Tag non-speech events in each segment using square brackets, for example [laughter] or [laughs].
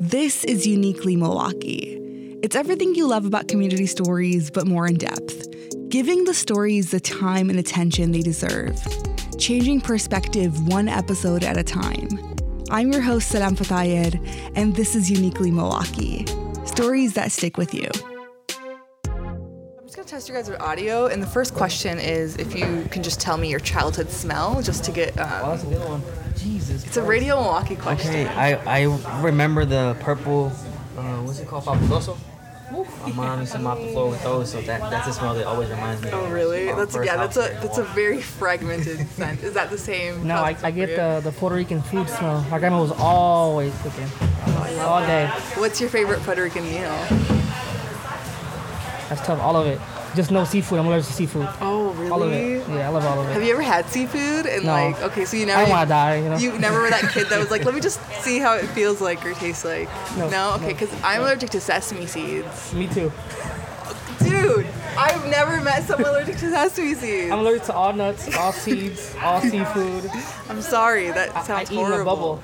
This is Uniquely Milwaukee. It's everything you love about community stories, but more in depth. Giving the stories the time and attention they deserve. Changing perspective one episode at a time. I'm your host, Salam Fatayed, and this is Uniquely Milwaukee. Stories that stick with you. I'm just gonna test you guys with audio, and the first question is if you can just tell me your childhood smell, just to get. Um, Oh, that's one. Jesus. it's a Radio Milwaukee question. Okay, I, I remember the purple, uh, what's it called, fabuloso? My mom used to mop the floor with those, so that that's a smell that always reminds me. Oh really? That's yeah. That's a that's a very fragmented scent. Is that the same? No, I, I get the, the Puerto Rican food smell. My grandma was always cooking. all day. What's your favorite Puerto Rican meal? That's tough, all of it. Just no seafood. I'm allergic to seafood. Oh really? All of it. Yeah, I love all of it. Have you ever had seafood and No. like okay, so you I never don't want to die, you know? you never were that kid that was like, let me just see how it feels like or tastes like. No, okay, no, because I'm allergic to sesame seeds. Me too. Dude, I've never met someone allergic to sesame seeds. I'm allergic to all nuts, all seeds, all seafood. I'm sorry, that I sounds eat in a horrible. bubble.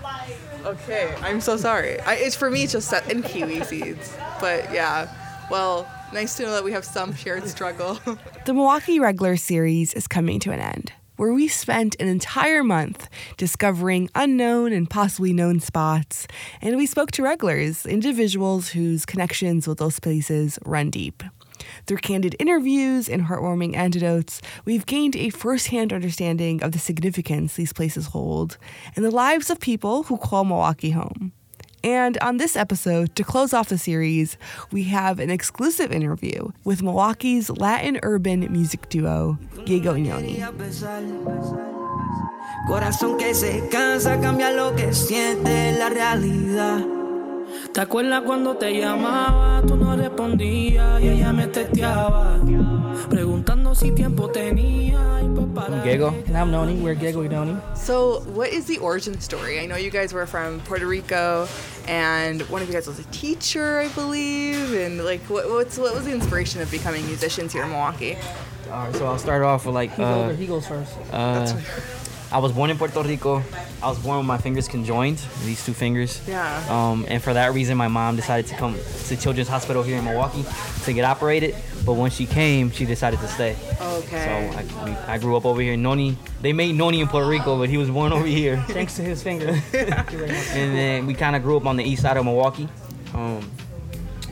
Okay, I'm so sorry. I, it's for me, it's just set and kiwi seeds. But yeah, well, nice to know that we have some shared struggle. [laughs] the Milwaukee Regular series is coming to an end, where we spent an entire month discovering unknown and possibly known spots, and we spoke to regulars, individuals whose connections with those places run deep. Through candid interviews and heartwarming anecdotes, we've gained a firsthand understanding of the significance these places hold and the lives of people who call Milwaukee home. And on this episode, to close off the series, we have an exclusive interview with Milwaukee's Latin urban music duo, realidad. ¿Te acuerdas cuando te llamaba? Tú no respondías y ella me testeaba. Preguntando si tiempo tenía. Y pues para Gego? And I'm Nony. We're Gego Nony. So, what is the origin story? I know you guys were from Puerto Rico, and one of you guys was a teacher, I believe. And like, what, what's what was the inspiration of becoming musicians here in Milwaukee? All right, so I'll start off with like, He's uh, older. He goes first. uh, I was born in Puerto Rico. I was born with my fingers conjoined, these two fingers. Yeah. Um, and for that reason, my mom decided to come to Children's Hospital here in Milwaukee to get operated. But when she came, she decided to stay. Okay. So I, we, I grew up over here. Nony, they made Nony in Puerto Rico, but he was born over here. [laughs] Thanks to his finger. Thank you very much. and then we kind of grew up on the east side of Milwaukee. Um,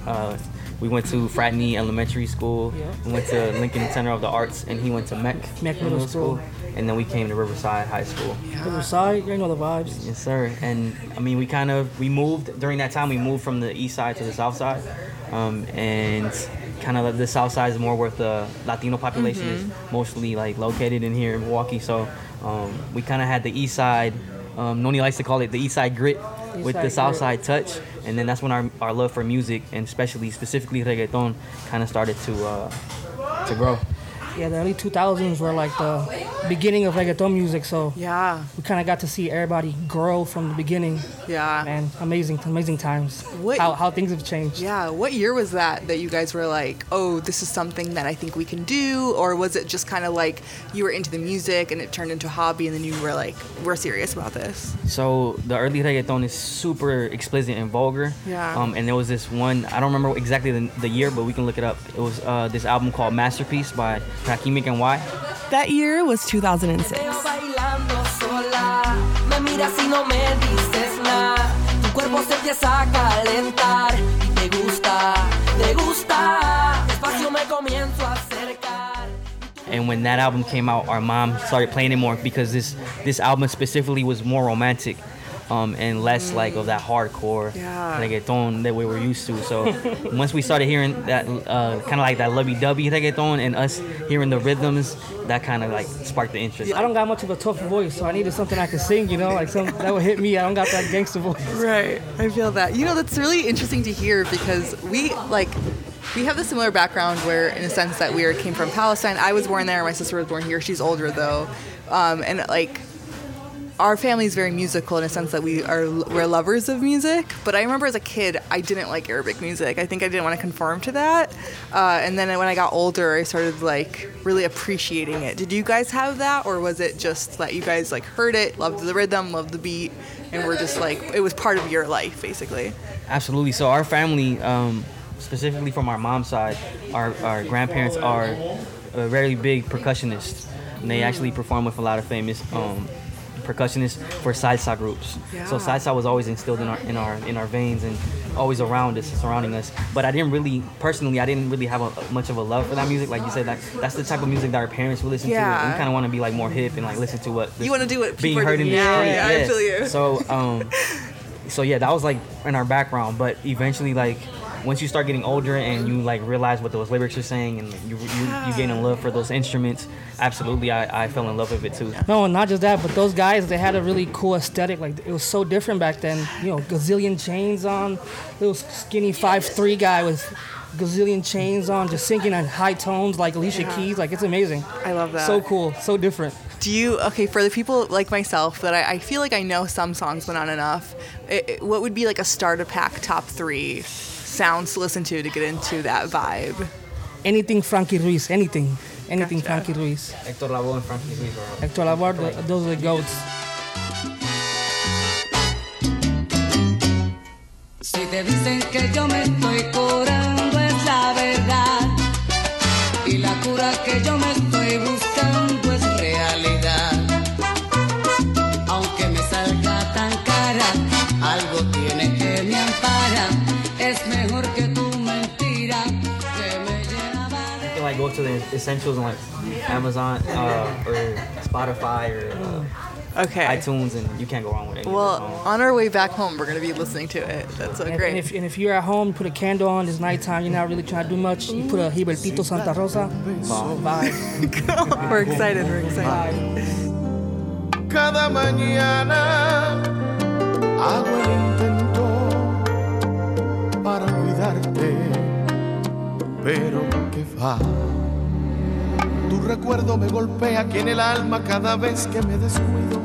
uh, we went to Fratney Elementary School. Yeah. We went to Lincoln Center of the Arts, and he went to MEC, MEC Middle School. And then we came to Riverside High School. Riverside, you know the vibes. Yes, sir. And I mean, we kind of we moved during that time. We moved from the east side to the south side, um, and kind of the south side is more where the Latino population is mostly like located in here in Milwaukee. So um, we kind of had the east side. Um, Nony likes to call it the east side grit East with the side south grit. side touch, and then that's when our, our love for music and especially specifically reggaeton kind of started to uh, to grow. Yeah, the early 2000s were like the beginning of reggaeton music, so Yeah. we kind of got to see everybody grow from the beginning. Yeah. Man, amazing, amazing times. What- How, how things have changed. Yeah. What year was that that you guys were like, oh, this is something that I think we can do? Or was it just kind of like you were into the music and it turned into a hobby and then you were like, we're serious about this? So the early reggaeton is super explicit and vulgar. Yeah. Um, and there was this one I don't remember exactly the, the year, but we can look it up. It was uh, this album called Masterpiece by Rakim and Y. That year was 2006. Veo bailando sola, me miras y no me dices nada. Tu cuerpo se empieza a calentar y te gusta, te gusta. Despacio me comienzo a acercar. And when that album came out, our mom started playing it more because this this album specifically was more romantic. Um, and less like of that hardcore Yeah. reggaeton that we were used to. So [laughs] once we started hearing that uh, kind of like that lovey-dovey reggaeton and us hearing the rhythms, that kind of like sparked the interest. I don't got much of a tough voice, so I needed something I could sing, you know, like some that would hit me. I don't got that gangster voice. Right. I feel that. You know, that's really interesting to hear because we like we have the similar background where in a sense that we are, came from Palestine. I was born there, my sister was born here. She's older though. Um, and like our family is very musical in a sense that we are we're lovers of music. But I remember as a kid, I didn't like Arabic music. I think I didn't want to conform to that. Uh, and then when I got older, I started like really appreciating it. Did you guys have that, or was it just that you guys like heard it, loved the rhythm, loved the beat, and were just like it was part of your life basically? Absolutely. So our family, um, specifically from our mom's side, our, our grandparents are a very big percussionists. And they actually perform with a lot of famous um, percussionists for salsa groups. Yeah. So salsa was always instilled in our in our in our veins and always around us, surrounding us. But I didn't really, personally, I didn't really have a, much of a love for that music. Like you said, like that's the type of music that our parents would listen Yeah. to. And we kind of want to be like more hip and like listen to what You wanna do what being heard in the. Yeah, street. yeah, I feel you. So um, so yeah, that was like in our background. But eventually, like once you start getting older and you like realize what those lyrics are saying and you you, you gain a love for those instruments, absolutely, I, I fell in love with it too. No, not just that, but those guys they had a really cool aesthetic. Like it was so different back then. You know, gazillion chains on, little skinny five three guy with gazillion chains on, just singing on high tones like Alicia Keys. Like it's amazing. I love that. So cool, so different. Do you okay for the people like myself that I, I feel like I know some songs but not enough? It, it- what would be like a starter pack top three sounds to listen to to get into that vibe? Anything Frankie Ruiz, anything, anything Gotcha. Frankie Ruiz. Hector Lavoe and Frankie Ruiz are Hector Lavoe, th- those are the goats. Si te dicen que yo me estoy curando de You can like go to the essentials on like Amazon uh, or Spotify or uh, Okay. iTunes, and you can't go wrong with it. well, on our way back home, we're gonna be listening to it. That's so And, great. and if, and if you're at home, put a candle on. It's nighttime. You're not really trying to do much. You put a Gilbertito Santa Rosa. Vibe. [laughs] we're excited. We're excited. Cada mañana hago el intento para olvidarte, pero que va. Tu recuerdo me golpea aquí en el alma cada vez que me descuido.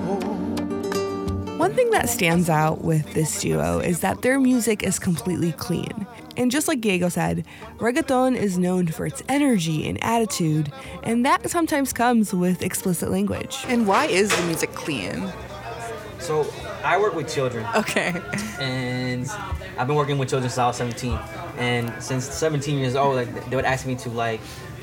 One thing that stands out with this duo is that their music is completely clean. And just like Diego said, reggaeton is known for its energy and attitude, and that sometimes comes with explicit language. And why is the music clean? So I work with children, Okay. and I've been working with children since I was 17. And since 17 years old, like they would ask me to like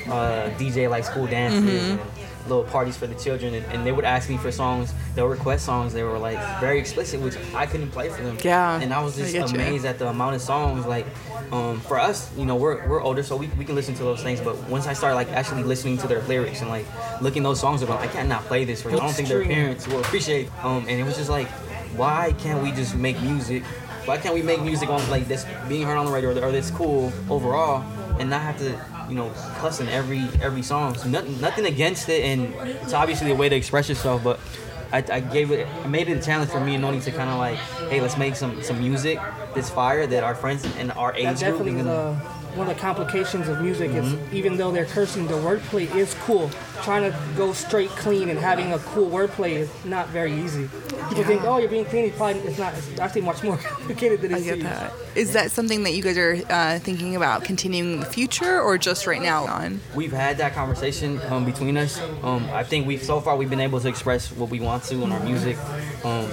uh, DJ like school dances Mm-hmm. and little parties for the children, and, and they would ask me for songs. They would request songs. They were like very explicit, which I couldn't play for them. Yeah, And I was I just you. amazed at the amount of songs. Like um, for us, you know, we're, we're older, so we, we can listen to those things. But once I started like actually listening to their lyrics and like looking those songs, about I cannot play this for you. I don't think their parents will appreciate. Um, and it was just like, why can't we just make music? Why can't we make music on like this being heard on the radio or, or this cool overall, and not have to, you know, cuss in every every song? So nothing, nothing against it, and it's obviously a way to express yourself, but. I, I gave it, I made it a challenge for me and Nony to kind of like, hey, let's make some some music that's fire that our friends and our age That group definitely is is uh, one of the complications of music. Is Mm-hmm. even though they're cursing, the wordplay is cool. Trying to go straight clean and having a cool wordplay is not very easy. People think, oh, you're being clean. It's probably it's not. It's actually much more [laughs] complicated than it I get seems. that. Is that something that you guys are uh, thinking about continuing in the future or just right now on? We've had that conversation um, between us. Um, I think we've so far we've been able to express what we want to in our music. Um,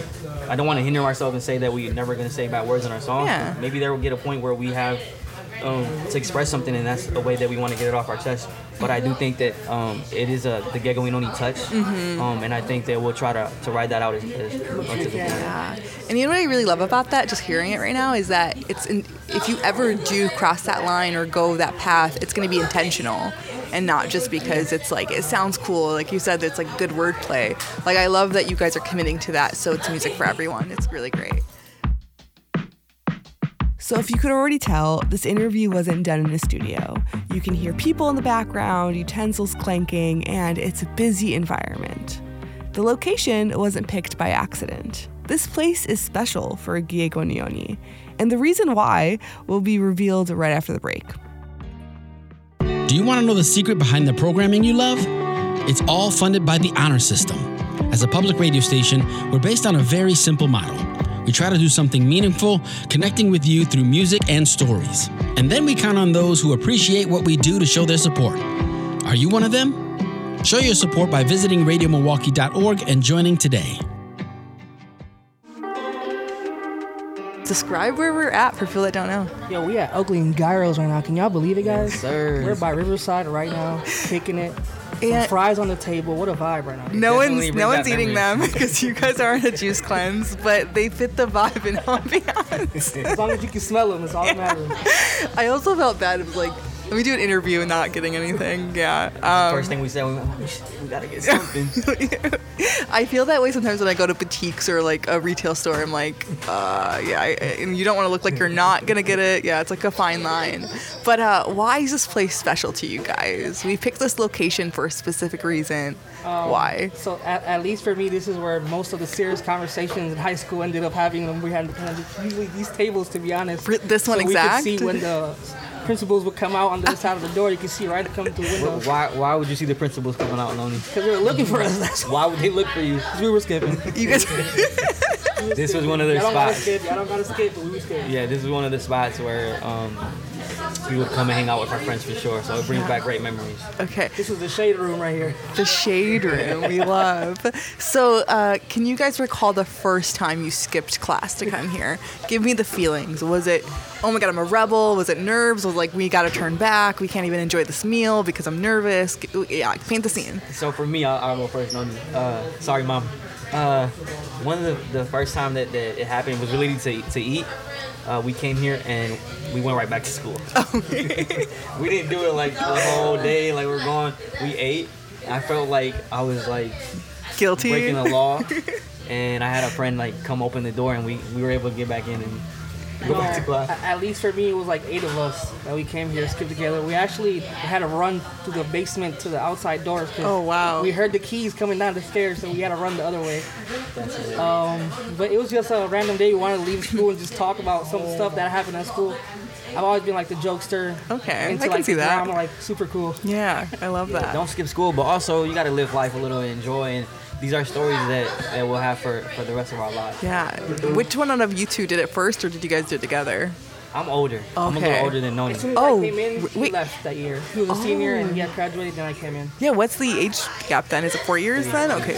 I don't want to hinder ourselves and say that we're never going to say bad words in our songs. Yeah. Maybe there will get a point where we have um, to express something, and that's a way that we want to get it off our chest. But I do think that um, it is a the Gego y Nony touch, Mm-hmm. um, and I think that we'll try to, to ride that out as, as much as we can. Yeah. And you know what I really love about that, just hearing it right now, is that it's in, if you ever do cross that line or go that path, it's going to be intentional and not just because it's like it sounds cool. Like you said, it's like good wordplay. Like I love that you guys are committing to that. So it's music for everyone. It's really great. So, if you could already tell, this interview wasn't done in a studio. You can hear people in the background, utensils clanking, and it's a busy environment. The location wasn't picked by accident. This place is special for Gego y Nony, and the reason why will be revealed right after the break. Do you want to know the secret behind the programming you love? It's all funded by the Honor System. As a public radio station, we're based on a very simple model. We try to do something meaningful, connecting with you through music and stories. And then we count on those who appreciate what we do to show their support. Are you one of them? Show your support by visiting radiomilwaukee.org and joining today. Describe where we're at for people that don't know. Yo, we at Oakland Gyros right now. Can y'all believe it, guys? sir. We're by Riverside right now, kicking it. Some And- fries on the table. What a vibe right now. No one's no one's eating them because you guys are on a juice [laughs] cleanse, but they fit the vibe and ambiance. As long as you can smell them, it's all that matters. I also felt bad. It was like, let me do an interview and not getting anything. Yeah. Um, First thing we said, we, went, we, we gotta get [laughs] something. I feel that way sometimes when I go to boutiques or like a retail store. I'm like, uh, yeah, I, and you don't want to look like you're not gonna get it. Yeah, it's like a fine line. But uh, why is this place special to you guys? We picked this location for a specific reason. why? So at, at least for me, this is where most of the serious conversations in high school ended up having them. We had usually these tables, to be honest. This one so exact? We could see when the principals would come out on the other side of the door. You could see right coming through the window why, why would you see the principals coming out, Nony? because they were looking for us. That's why Why would they look for you? Because we were skipping. [laughs] You guys. [laughs] This was one of their I don't gotta spots. skip. I don't gotta skip, but we were skipping. Yeah, this is one of the spots where um, we would come and hang out with our friends for sure. So it brings back great memories. okay. This was the shade room right here. The shade room we love. So, uh, can you guys recall the first time you skipped class to come here? Give me the feelings. Was it, oh my god, I'm a rebel? Was it nerves? Was like we got to turn back? We can't even enjoy this meal because I'm nervous. Yeah, paint the scene. So for me, I'll, I'll go first. Nony. Uh, sorry, mom. Uh, one of the, the first time that, that it happened was related to, to eat. Uh, we came here and we went right back to school. [laughs] we didn't do it like the whole day, like we're going. We ate. I felt like I was like Guilty. breaking the law, [laughs] and I had a friend like come open the door, and we, we were able to get back in and go back to class. At least for me, it was like eight of us that we came here, skipped together. We actually had to run through the basement to the outside doors. 'cause Oh, wow. We heard the keys coming down the stairs, so we had to run the other way. Um, but it was just a random day. We wanted to leave school and just talk about some stuff that happened at school. I've always been like the jokester. Okay, into, I can like, see the that. Drama, like super cool. Yeah, I love that. Don't skip school, but also you got to live life a little and enjoy. And these are stories that, that we'll have for, for the rest of our lives. Yeah. Which one out of you two did it first, or did you guys do it together? I'm older. Okay. I'm a little older than Nony. As soon as Oh, I came in, he wait. left that year. He was a senior and he had oh. graduated, then I came in. Yeah. What's the age gap then? Is it four years then? Okay,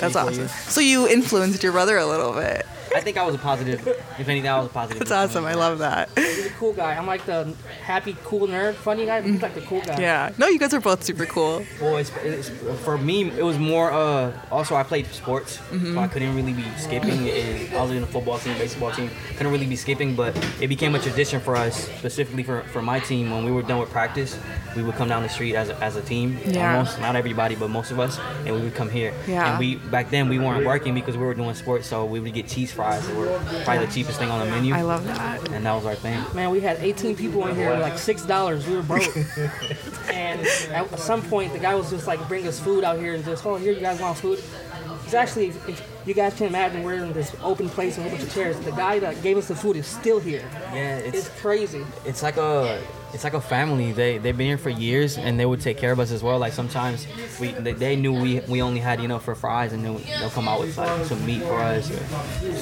that's four awesome. years. So you influenced your brother a little bit. I think I was a positive. If anything, I was a positive. That's awesome. I love that. He's a cool guy. I'm like the happy, cool nerd, funny guy. He's like the cool guy. Yeah. No, you guys are both super cool. Well, it's, it's, for me, it was more. Uh, also, I played sports, Mm-hmm. so I couldn't really be skipping. And I was in a football team, baseball team. Couldn't really be skipping, but it became a tradition for us, specifically for, for my team. When we were done with practice, we would come down the street as a, as a team. Yeah. Almost, not everybody, but most of us, and we would come here. Yeah. And we back then we weren't working because we were doing sports, so we would get cheese fries. They were probably the cheapest thing on the menu. I love that. and that was our thing. Man, we had 18 people in here, like six dollars. We were broke. [laughs] and at some point, the guy was just like, bring us food out here and just, oh, here, you guys want food? It's actually, if you guys can imagine, we're in this open place with a whole bunch of chairs. The guy that gave us the food is still here. Yeah, It's crazy. it's like a it's like a family. They they've been here for years and they would take care of us as well. Like sometimes we they, they knew we we only had you know for fries and they'll, they'll come out with like some meat for us or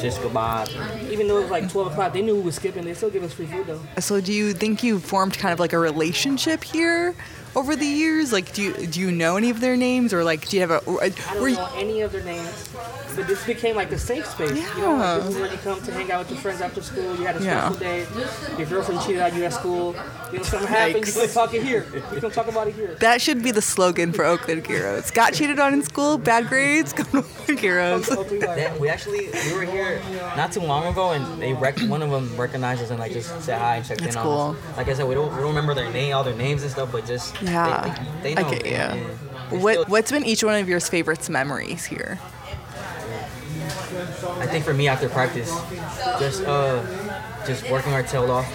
just kebabs. Even though it was like 12 o'clock, they knew we were skipping. They still give us free food though. So do you think you formed kind of like a relationship here over the years? Like, do you do you know any of their names, or like, do you have a? Or, uh, I don't you- know any of their names, but this became like the safe space. You know, like, this is where you come to hang out with your friends after school. You had a Yeah. stressful day. Your girlfriend cheated on you at school. You know, something happened. You Yikes. can talk it here. You can talk about it here. that should be the slogan for Oakland Gyros. Got cheated on in school, bad grades, [laughs] come to Oakland Gyros. We actually we were here not too long ago and they rec- one of them recognized us and like just said hi and checked That's in on cool. us. Like I said, we don't we don't remember their name, all their names and stuff, but just they- Yeah, they, they, know. I get. Yeah. What still- what's been each one of your favorite memories here? I think for me after practice, just uh, just working our tail off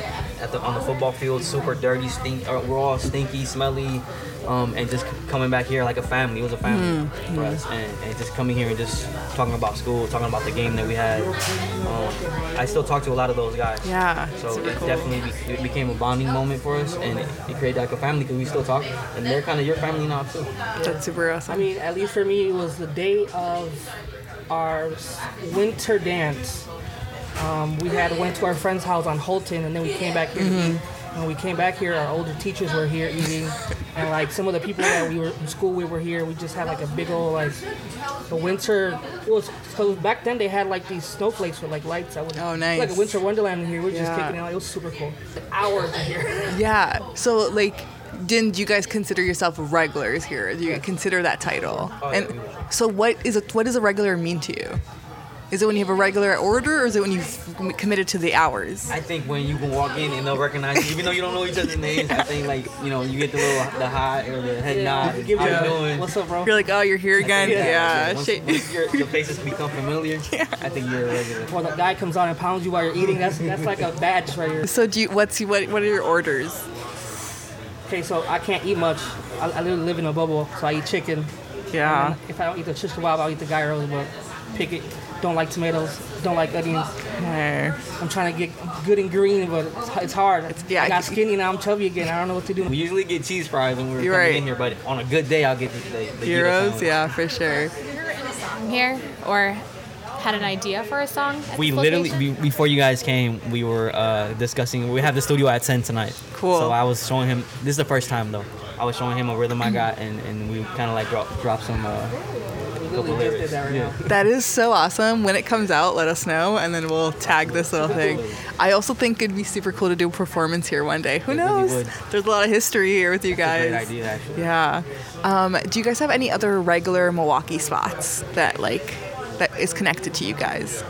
at the on the football field, super dirty, stink. Uh, we're all stinky, smelly, um, and just coming back here like a family. It was a family Mm-hmm. for us, and, and just coming here and just talking about school, talking about the game that we had. Um, I still talk to a lot of those guys. Yeah, So super it cool. definitely be, it became a bonding moment for us, and it, it created like a family because we still talk, and they're kind of your family now too. That's super awesome. I mean, at least for me, it was the day of our winter dance. Um, we had went to our friend's house on Holton, and then we came back here. to eat. When we came back here, our older teachers were here eating, and like some of the people that we were in school, we were here. We just had like a big old like the winter. Was because back then they had like these snowflakes with like lights. I would, Oh, Like a winter wonderland in here. We were just kicking it out. It was super cool. Hours in here. [laughs] yeah. So like, didn't you guys consider yourself regulars here? Do you consider that title? Oh, yeah, and we- so, what is it? What does a regular mean to you? Is it when you have a regular order, or is it when you've committed to the hours? I think when you can walk in and they'll recognize you, even though you don't know each other's names. I think like you know you get the little the hi or the head nod. Give How you you a- doing? What's up, bro? You're like, oh, you're here again. Yeah. Once, once your, your faces become familiar, I think you're a regular. Or the guy comes on and pounds you while you're eating. That's that's like a badge right here. So do you? What's what? What are your orders? Okay, so I can't eat much. I, I literally live in a bubble, so I eat chicken. Yeah. And if I don't eat the shish kebab, I'll eat the gyros, but pick it. Don't like tomatoes. Don't like onions. Okay. I'm trying to get good and green, but it's, it's hard. yeah, I got I- skinny now. I'm chubby again. I don't know what to do. We usually get cheese fries when we're You're coming right. in here, but on a good day, I'll get the, the, the gyro Heroes. Yeah, for sure. here or had an idea for a song? We literally location? be, before you guys came, we were uh, discussing. We have the studio at ten tonight. Cool. So I was showing him. This is the first time though. I was showing him a rhythm I got, and, and we kind of like drop drop some. Uh, We literally just did that right now. That is so awesome. When it comes out, let us know, and then we'll tag this little thing. I also think it'd be super cool to do a performance here one day. Who It knows? would. There's a lot of history here with you It's a guys. great idea, actually. Yeah. Um, do you guys have any other regular Milwaukee spots that like that is connected to you guys?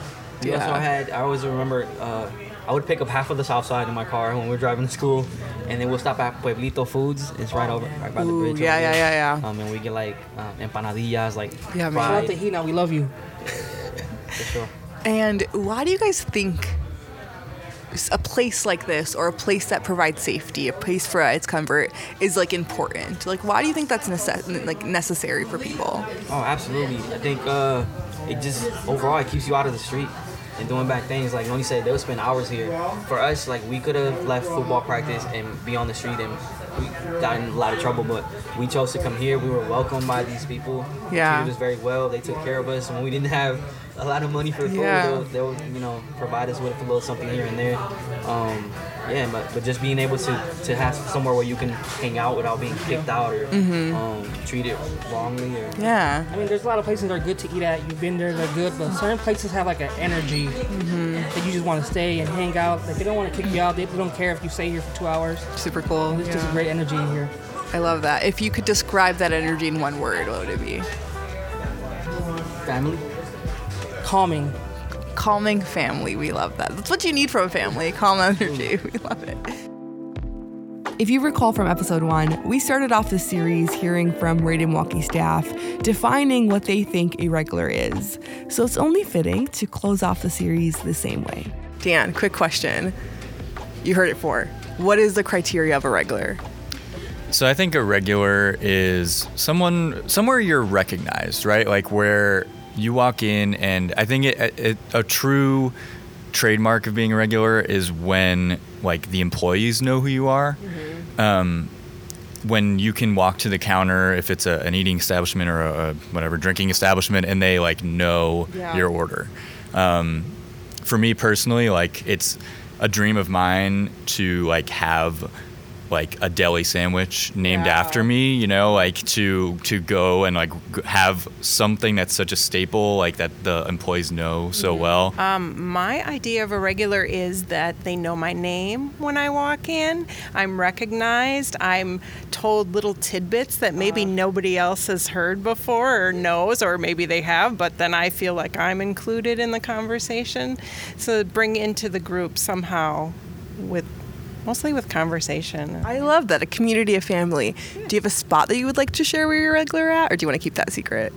We also Yeah. had. I always remember. Uh, I would pick up half of the south side in my car when we were driving to school, and then we'll stop at Pueblito Foods. It's right over, right by the bridge. yeah, yeah, yeah, yeah. Um, and we get like um, empanadillas, like Yeah, man. Shout out to Hina. We love you. [laughs] for sure. And why do you guys think a place like this, or a place that provides safety, a place for its comfort, is like important? Like, why do you think that's necess- like necessary for people? Oh, absolutely. I think uh, it just overall it keeps you out of the street and doing bad things. Like Nony said, they would spend hours here. For us, like we could have left football practice and be on the street and we got in a lot of trouble. But we chose to come here. We were welcomed by these people. Yeah. treated us very well. They took care of us when we didn't have a lot of money for food. Yeah. They'll, they'll you know provide us with a little something here and there. Um, yeah, but, but just being able to, to have somewhere where you can hang out without being kicked out or um, treated wrongly or Yeah. I mean, there's a lot of places that are good to eat at. You've been there, they're good, but certain places have like an energy that you just want to stay and hang out. Like they don't want to kick you out. They don't care if you stay here for two hours. Super cool. It's just a great energy in here. I love that. If you could describe that energy in one word, what would it be? family. Calming. Calming family. We love that. That's what you need from a family. Calm energy. [laughs] We love it. If you recall from episode one, we started off the series hearing from Radio Milwaukee staff defining what they think a regular is. So it's only fitting to close off the series the same way. Dan, quick question. You heard it for. What is the criteria of a regular? So I think a regular is someone somewhere you're recognized, right? Like where you walk in, and I think it, it, a true trademark of being a regular is when like the employees know who you are. Um, when you can walk to the counter, if it's a, an eating establishment or a, a whatever drinking establishment, and they like know Yeah. your order. Um, for me personally, like it's a dream of mine to like have like a deli sandwich named Yeah. after me you know like to to go and like have something that's such a staple like that the employees know so mm-hmm. well um, My idea of a regular is that they know my name when I walk in. I'm recognized. I'm told little tidbits that maybe ah. nobody else has heard before or knows, or maybe they have, but then I feel like I'm included in the conversation. So bring into the group somehow with mostly with conversation. I love that. A community, a family. Do you have a spot that you would like to share where you're regular at, or do you want to keep that secret?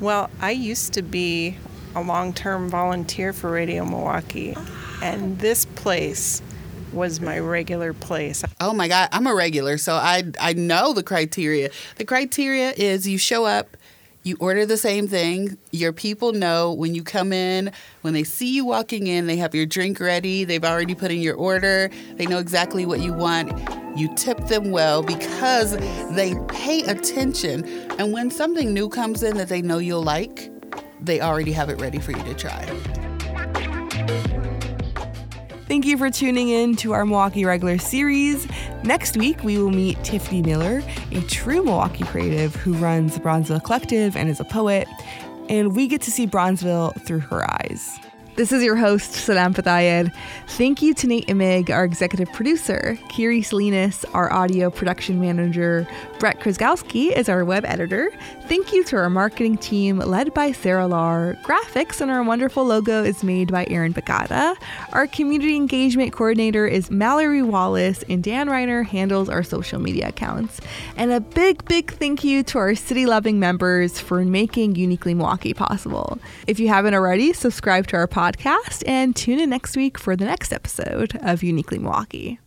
Well, I used to be a long term volunteer for Radio Milwaukee, and this place was my regular place. Oh my God, I'm a regular, so I I know the criteria. The criteria is you show up, you order the same thing. Your people know when you come in, when they see you walking in, they have your drink ready. They've already put in your order. They know exactly what you want. You tip them well because they pay attention. And when something new comes in that they know you'll like, they already have it ready for you to try. Thank you for tuning in to our Milwaukee Regular series. Next week, we will meet Tiffany Miller, a true Milwaukee creative who runs the Bronzeville Collective and is a poet, and we get to see Bronzeville through her eyes. This is your host, Salam Fathayed. Thank you to Nate Imig, our executive producer, Kiri Salinas, our audio production manager, Brett Krzyzowski is our web editor. Thank you to our marketing team, led by Sarah Lar. Graphics and our wonderful logo is made by Aaron Bagata. Our community engagement coordinator is Mallory Wallace, and Dan Reiner handles our social media accounts. And a big, big thank you to our city loving members for making Uniquely Milwaukee possible. If you haven't already, subscribe to our podcast podcast and tune in next week for the next episode of Uniquely Milwaukee.